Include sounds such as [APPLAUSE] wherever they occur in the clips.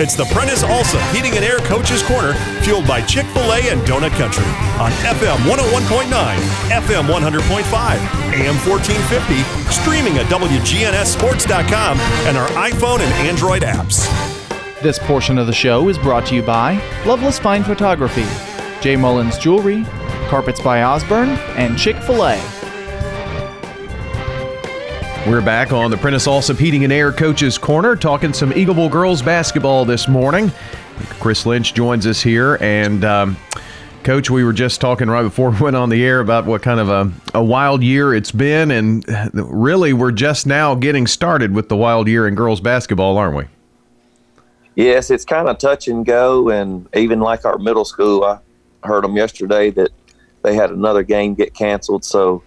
It's the Prentice Allsup Heating and Air Coaches Corner, fueled by Chick fil A and Donut Country on FM 101.9, FM 100.5, AM 1450, streaming at WGNSSports.com, and our iPhone and Android apps. This portion of the show is brought to you by Loveless Fine Photography, J. Mullins Jewelry, Carpets by Osborne, and Chick fil A. We're back on the Prentice Allsup Heating and Air Coaches Corner, talking some Eagleville girls basketball this morning. Chris Lynch joins us here, and um, Coach, we were just talking right before [LAUGHS] we went on the air about what kind of a, a wild year it's been, and really we're just now getting started with the wild year in girls basketball, aren't we? Yes, it's kind of touch and go, and even like our middle school, I heard them yesterday that they had another game get canceled. So,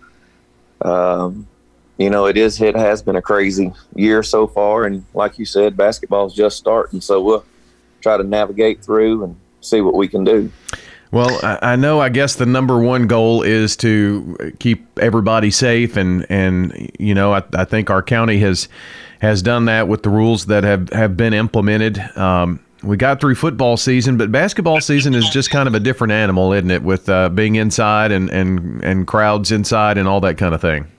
um, you know, it is it has been a crazy year so far, and like you said, basketball's just starting, so we'll try to navigate through and see what we can do. Well, I know. I guess the number one goal is to keep everybody safe, and and you know, I, I think our county has has done that with the rules that have have been implemented. Um, we got through football season, but basketball season is just kind of a different animal, isn't it? With uh, being inside and, and and crowds inside and all that kind of thing.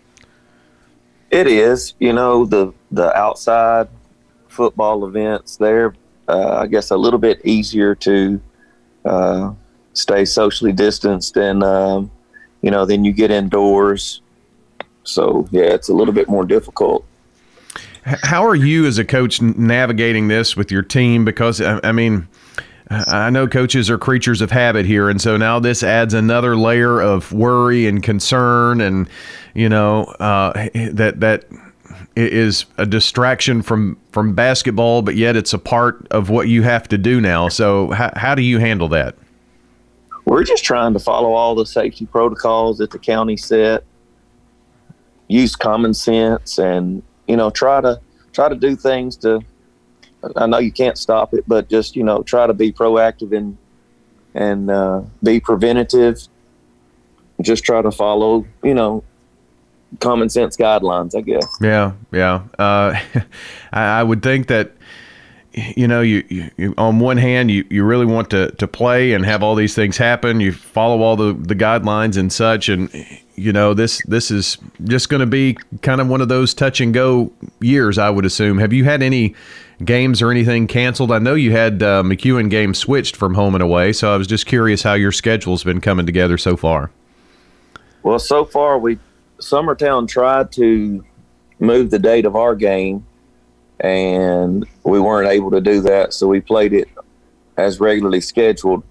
It is, you know, the the outside football events. They're, uh, I guess, a little bit easier to uh, stay socially distanced, and um, you know, then you get indoors. So yeah, it's a little bit more difficult. How are you as a coach navigating this with your team? Because I mean. I know coaches are creatures of habit here, and so now this adds another layer of worry and concern, and you know uh, that that is a distraction from from basketball, but yet it's a part of what you have to do now. So how, how do you handle that? We're just trying to follow all the safety protocols that the county set, use common sense, and you know try to try to do things to I know you can't stop it, but just you know, try to be proactive and and uh, be preventative. Just try to follow, you know, common sense guidelines. I guess. Yeah, yeah. Uh, [LAUGHS] I would think that you know, you, you, on one hand, you, you really want to, to play and have all these things happen. You follow all the, the guidelines and such, and you know this this is just going to be kind of one of those touch and go years, I would assume. Have you had any games or anything canceled? I know you had uh, McEwen game switched from home and away, so I was just curious how your schedule's been coming together so far. Well, so far we Summertown tried to move the date of our game and we weren't able to do that, so we played it as regularly scheduled.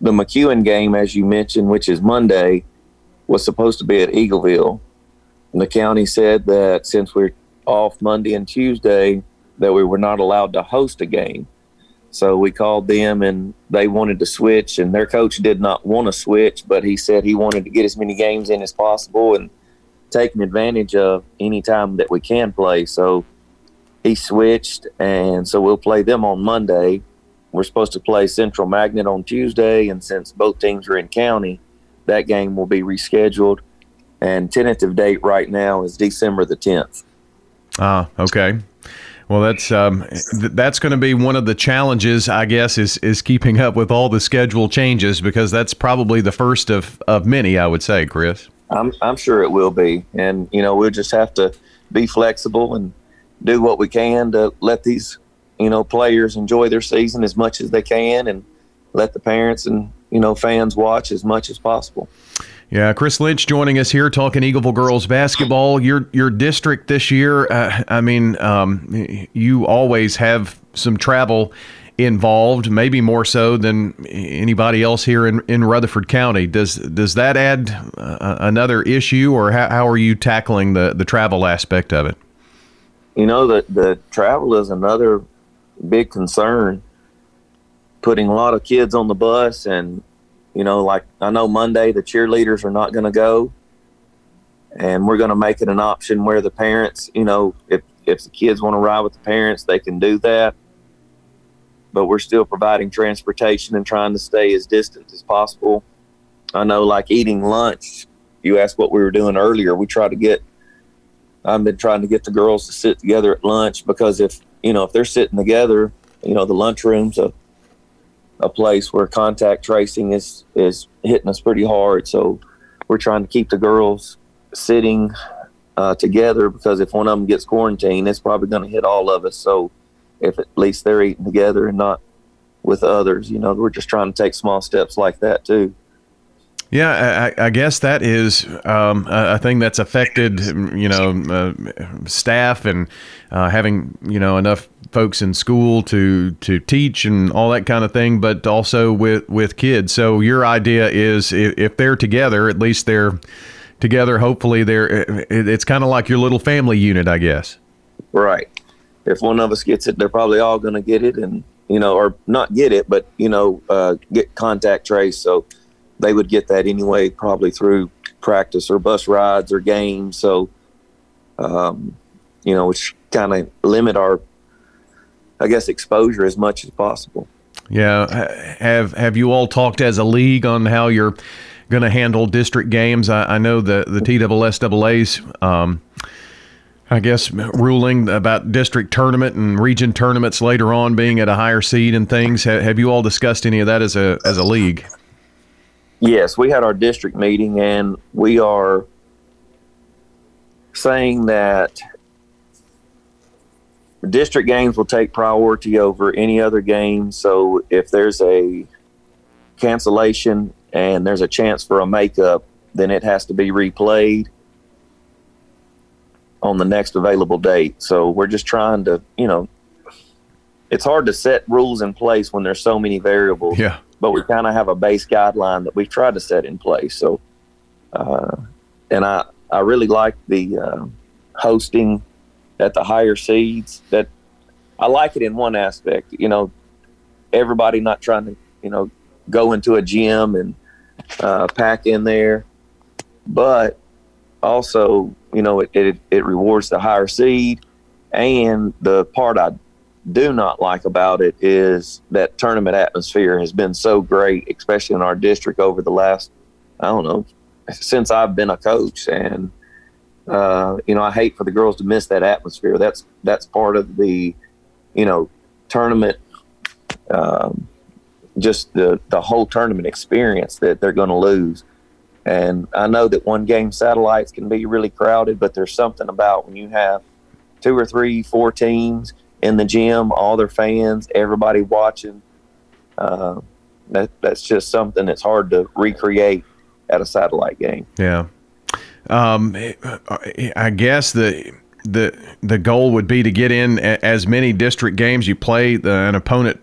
The McEwen game, as you mentioned, which is Monday, was supposed to be at Eagleville. And the county said that since we're off Monday and Tuesday, that we were not allowed to host a game. So we called them and they wanted to switch, and their coach did not want to switch, but he said he wanted to get as many games in as possible and taking advantage of any time that we can play. So he switched, and so we'll play them on Monday. We're supposed to play Central Magnet on Tuesday, and since both teams are in county, that game will be rescheduled. And tentative date right now is December the 10th. Ah, okay. Well, that's um, th- that's going to be one of the challenges, I guess, is is keeping up with all the schedule changes because that's probably the first of, of many, I would say, Chris. I'm I'm sure it will be, and you know we'll just have to be flexible and do what we can to let these you know players enjoy their season as much as they can and let the parents and you know fans watch as much as possible yeah, Chris Lynch joining us here talking Eagleville girls basketball. Your your district this year, uh, I mean, um, you always have some travel involved, maybe more so than anybody else here in, in Rutherford County. Does does that add uh, another issue, or how, how are you tackling the the travel aspect of it? you know that the travel is another big concern putting a lot of kids on the bus and you know like i know monday the cheerleaders are not going to go. And we're going to make it an option where the parents you know if if the kids want to ride with the parents they can do that. But we're still providing transportation and trying to stay as distant as possible. I know like eating lunch you asked what we were doing earlier. We try to get I've been trying to get the girls to sit together at lunch because if you know if they're sitting together, you know, the lunchroom's a a place where contact tracing is is hitting us pretty hard. So we're trying to keep the girls sitting uh, together because if one of them gets quarantined, it's probably going to hit all of us. So if at least they're eating together and not with others, you know, we're just trying to take small steps like that too. Yeah, I, I, guess that is um, a thing that's affected, you know, uh, staff and uh, having you know enough folks in school to to teach and all that kind of thing, but also with with kids. So your idea is if, they're together, at least they're together. Hopefully, they're. It's kind of like your little family unit, I guess. Right. If one of us gets it, they're probably all going to get it, and you know, or not get it, but you know, uh, get contact trace. So they would get that anyway, probably through practice or bus rides or games. So, um, you know, which kind of limit our, I guess, exposure as much as possible. Yeah. Have Have you all talked as a league on how you're going to handle district games? I, I, know the the TSSAA's. Um, I guess ruling about district tournament and region tournaments later on being at a higher seed and things. Have, have you all discussed any of that as a as a league? Yes, we had our district meeting, and we are saying that district games will take priority over any other game. So if there's a cancellation and there's a chance for a makeup, then it has to be replayed on the next available date. So we're just trying to, you know, it's hard to set rules in place when there's so many variables. Yeah but we kind of have a base guideline that we've tried to set in place. So, uh, and I, I really like the uh, hosting at the higher seeds. That I like it in one aspect. You know, everybody not trying to, you know, go into a gym and uh, pack in there, but also, you know, it, it, it rewards the higher seed. And the part I do not like about it is that tournament atmosphere has been so great, especially in our district over the last, I don't know, since I've been a coach. And, uh, you know, I hate for the girls to miss that atmosphere. That's, that's part of the, you know, tournament, um, just the, the whole tournament experience that they're going to lose. And I know that one game satellites can be really crowded, but there's something about when you have two or three, four teams – in the gym, all their fans, everybody watching. Uh, that that's just something that's hard to recreate at a satellite game. Yeah. Um, I guess the the the goal would be to get in as many district games. You play the, an opponent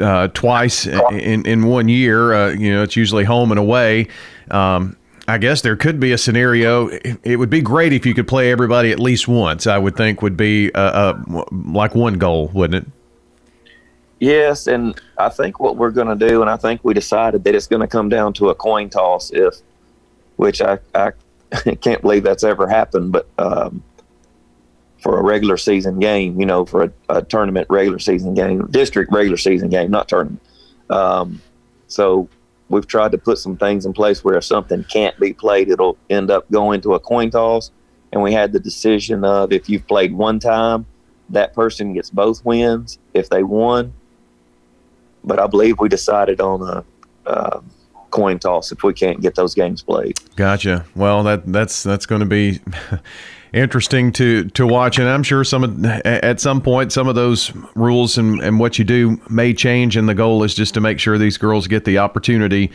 uh, twice in in one year. Uh, you know, it's usually home and away. Um, I guess there could be a scenario. It would be great if you could play everybody at least once. I would think would be uh, uh, like one goal, wouldn't it? Yes, and I think what we're going to do, and I think we decided that it's going to come down to a coin toss, if which I I [LAUGHS] can't believe that's ever happened, but um, for a regular season game, you know, for a, a, tournament regular season game, district regular season game, not tournament. Um, so we've tried to put some things in place where if something can't be played, it'll end up going to a coin toss. And we had the decision of if you've played one time, that person gets both wins if they won. But I believe we decided on a uh, coin toss if we can't get those games played. Gotcha. Well, that that's that's going to be [LAUGHS] interesting to to watch, and I'm sure some of, at some point some of those rules and, and what you do may change, and the goal is just to make sure these girls get the opportunity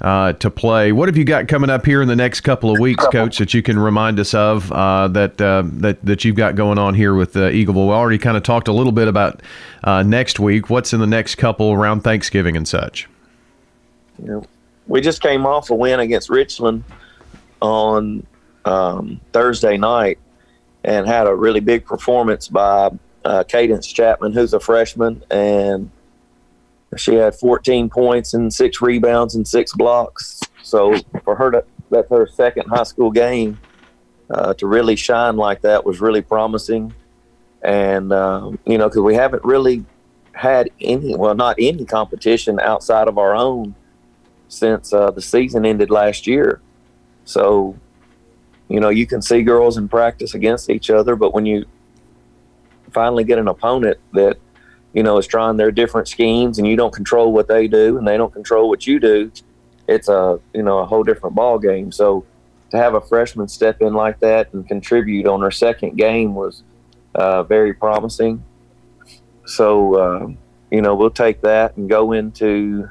uh, to play. What have you got coming up here in the next couple of weeks, Coach, that you can remind us of uh, that uh, that that you've got going on here with uh, Eagleville? We already kind of talked a little bit about uh, next week. What's in the next couple around Thanksgiving and such? Yeah, we just came off a win against Richland on um, Thursday night and had a really big performance by uh, Cadence Chapman, who's a freshman, and she had 14 points and six rebounds and six blocks. So for her to that's her second high school game uh, to really shine like that was really promising. And um, you know, because we haven't really had any, well, not any competition outside of our own since uh, the season ended last year. So you know, you can see girls in practice against each other, but when you finally get an opponent that you know, is trying their different schemes, and you don't control what they do, and they don't control what you do. It's a you know a whole different ball game. So to have a freshman step in like that and contribute on her second game was uh, very promising. So uh, you know we'll take that and go into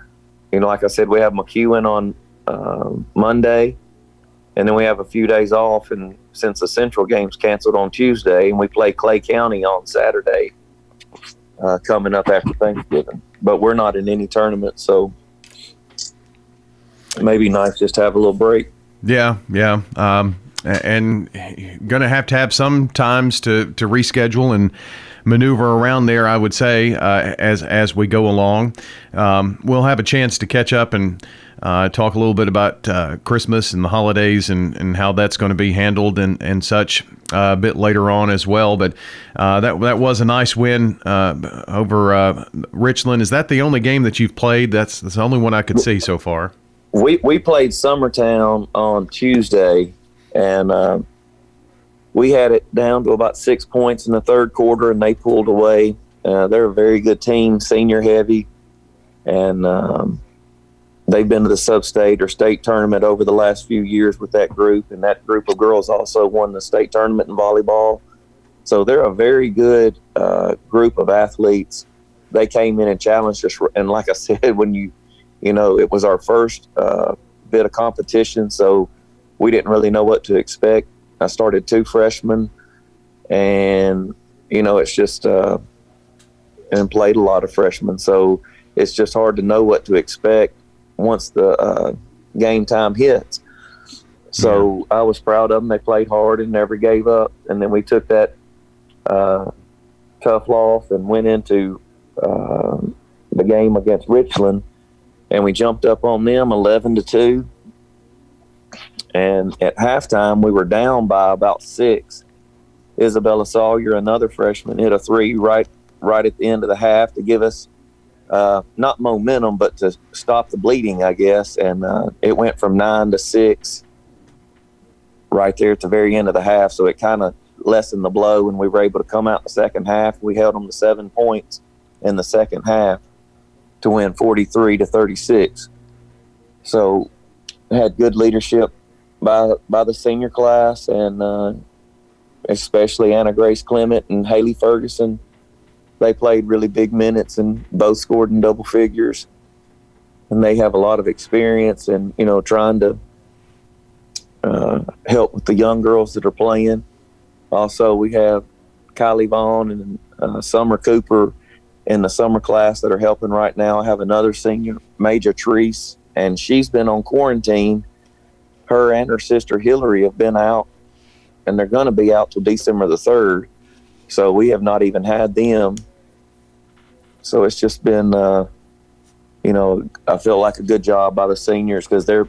you know like I said we have McEwen on uh, Monday, and then we have a few days off. And since the Central game's canceled on Tuesday, and we play Clay County on Saturday uh, coming up after Thanksgiving. But we're not in any tournament, so it may be nice just to have a little break. Yeah, yeah. Um, and going to have to have some times to, to reschedule and maneuver around there. I would say uh, as as we go along, um, we'll have a chance to catch up and uh, talk a little bit about uh, Christmas and the holidays and, and how that's going to be handled and and such uh, a bit later on as well. But uh, that that was a nice win uh, over Richland. Is that the only game that you've played? That's, that's the only one I could see so far. We we played Summertown on Tuesday, and we had it down to about six points in the third quarter, and they pulled away. Uh, they're a very good team, senior heavy, and um, they've been to the sub-state or state tournament over the last few years with that group, and that group of girls also won the state tournament in volleyball. So they're a very good uh, group of athletes. They came in and challenged us, and like I [LAUGHS] said, when you, you know, it was our first uh, bit of competition, so we didn't really know what to expect I started two freshmen, and you know it's just uh, and played a lot of freshmen, so it's just hard to know what to expect once the uh, game time hits. So yeah. I was proud of them. They played hard and never gave up. And then we took that uh, tough loss and went into uh, the game against Richland, and we jumped up on them eleven to two. And at halftime, we were down by about six. Isabella Sawyer, another freshman, hit a three right right at the end of the half to give us uh, not momentum, but to stop the bleeding, I guess. And uh, it went from nine to six right there at the very end of the half. So it kind of lessened the blow, and we were able to come out the second half. We held them to seven points in the second half to win 43 to 36. So had good leadership by by the senior class, and uh, especially Anna Grace Clement and Haley Ferguson. They played really big minutes and both scored in double figures. And they have a lot of experience and you know trying to uh, help with the young girls that are playing. Also, we have Kylie Vaughn and uh, Summer Cooper in the summer class that are helping right now. I have another senior, Major Treese, and she's been on quarantine her and her sister Hillary have been out, and they're going to be out till December the third. So we have not even had them. So it's just been, uh, you know, I feel like a good job by the seniors because they're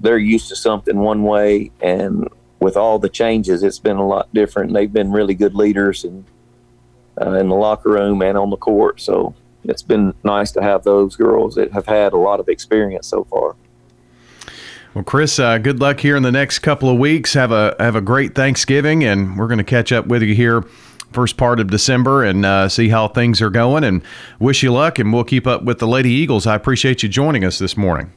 they're used to something one way, and with all the changes, it's been a lot different. They've been really good leaders and uh, in the locker room and on the court. So it's been nice to have those girls that have had a lot of experience so far. Well, Chris, uh, good luck here in the next couple of weeks. Have a have a great Thanksgiving, and we're going to catch up with you here first part of December and uh, see how things are going. And wish you luck, and we'll keep up with the Lady Eagles. I appreciate you joining us this morning.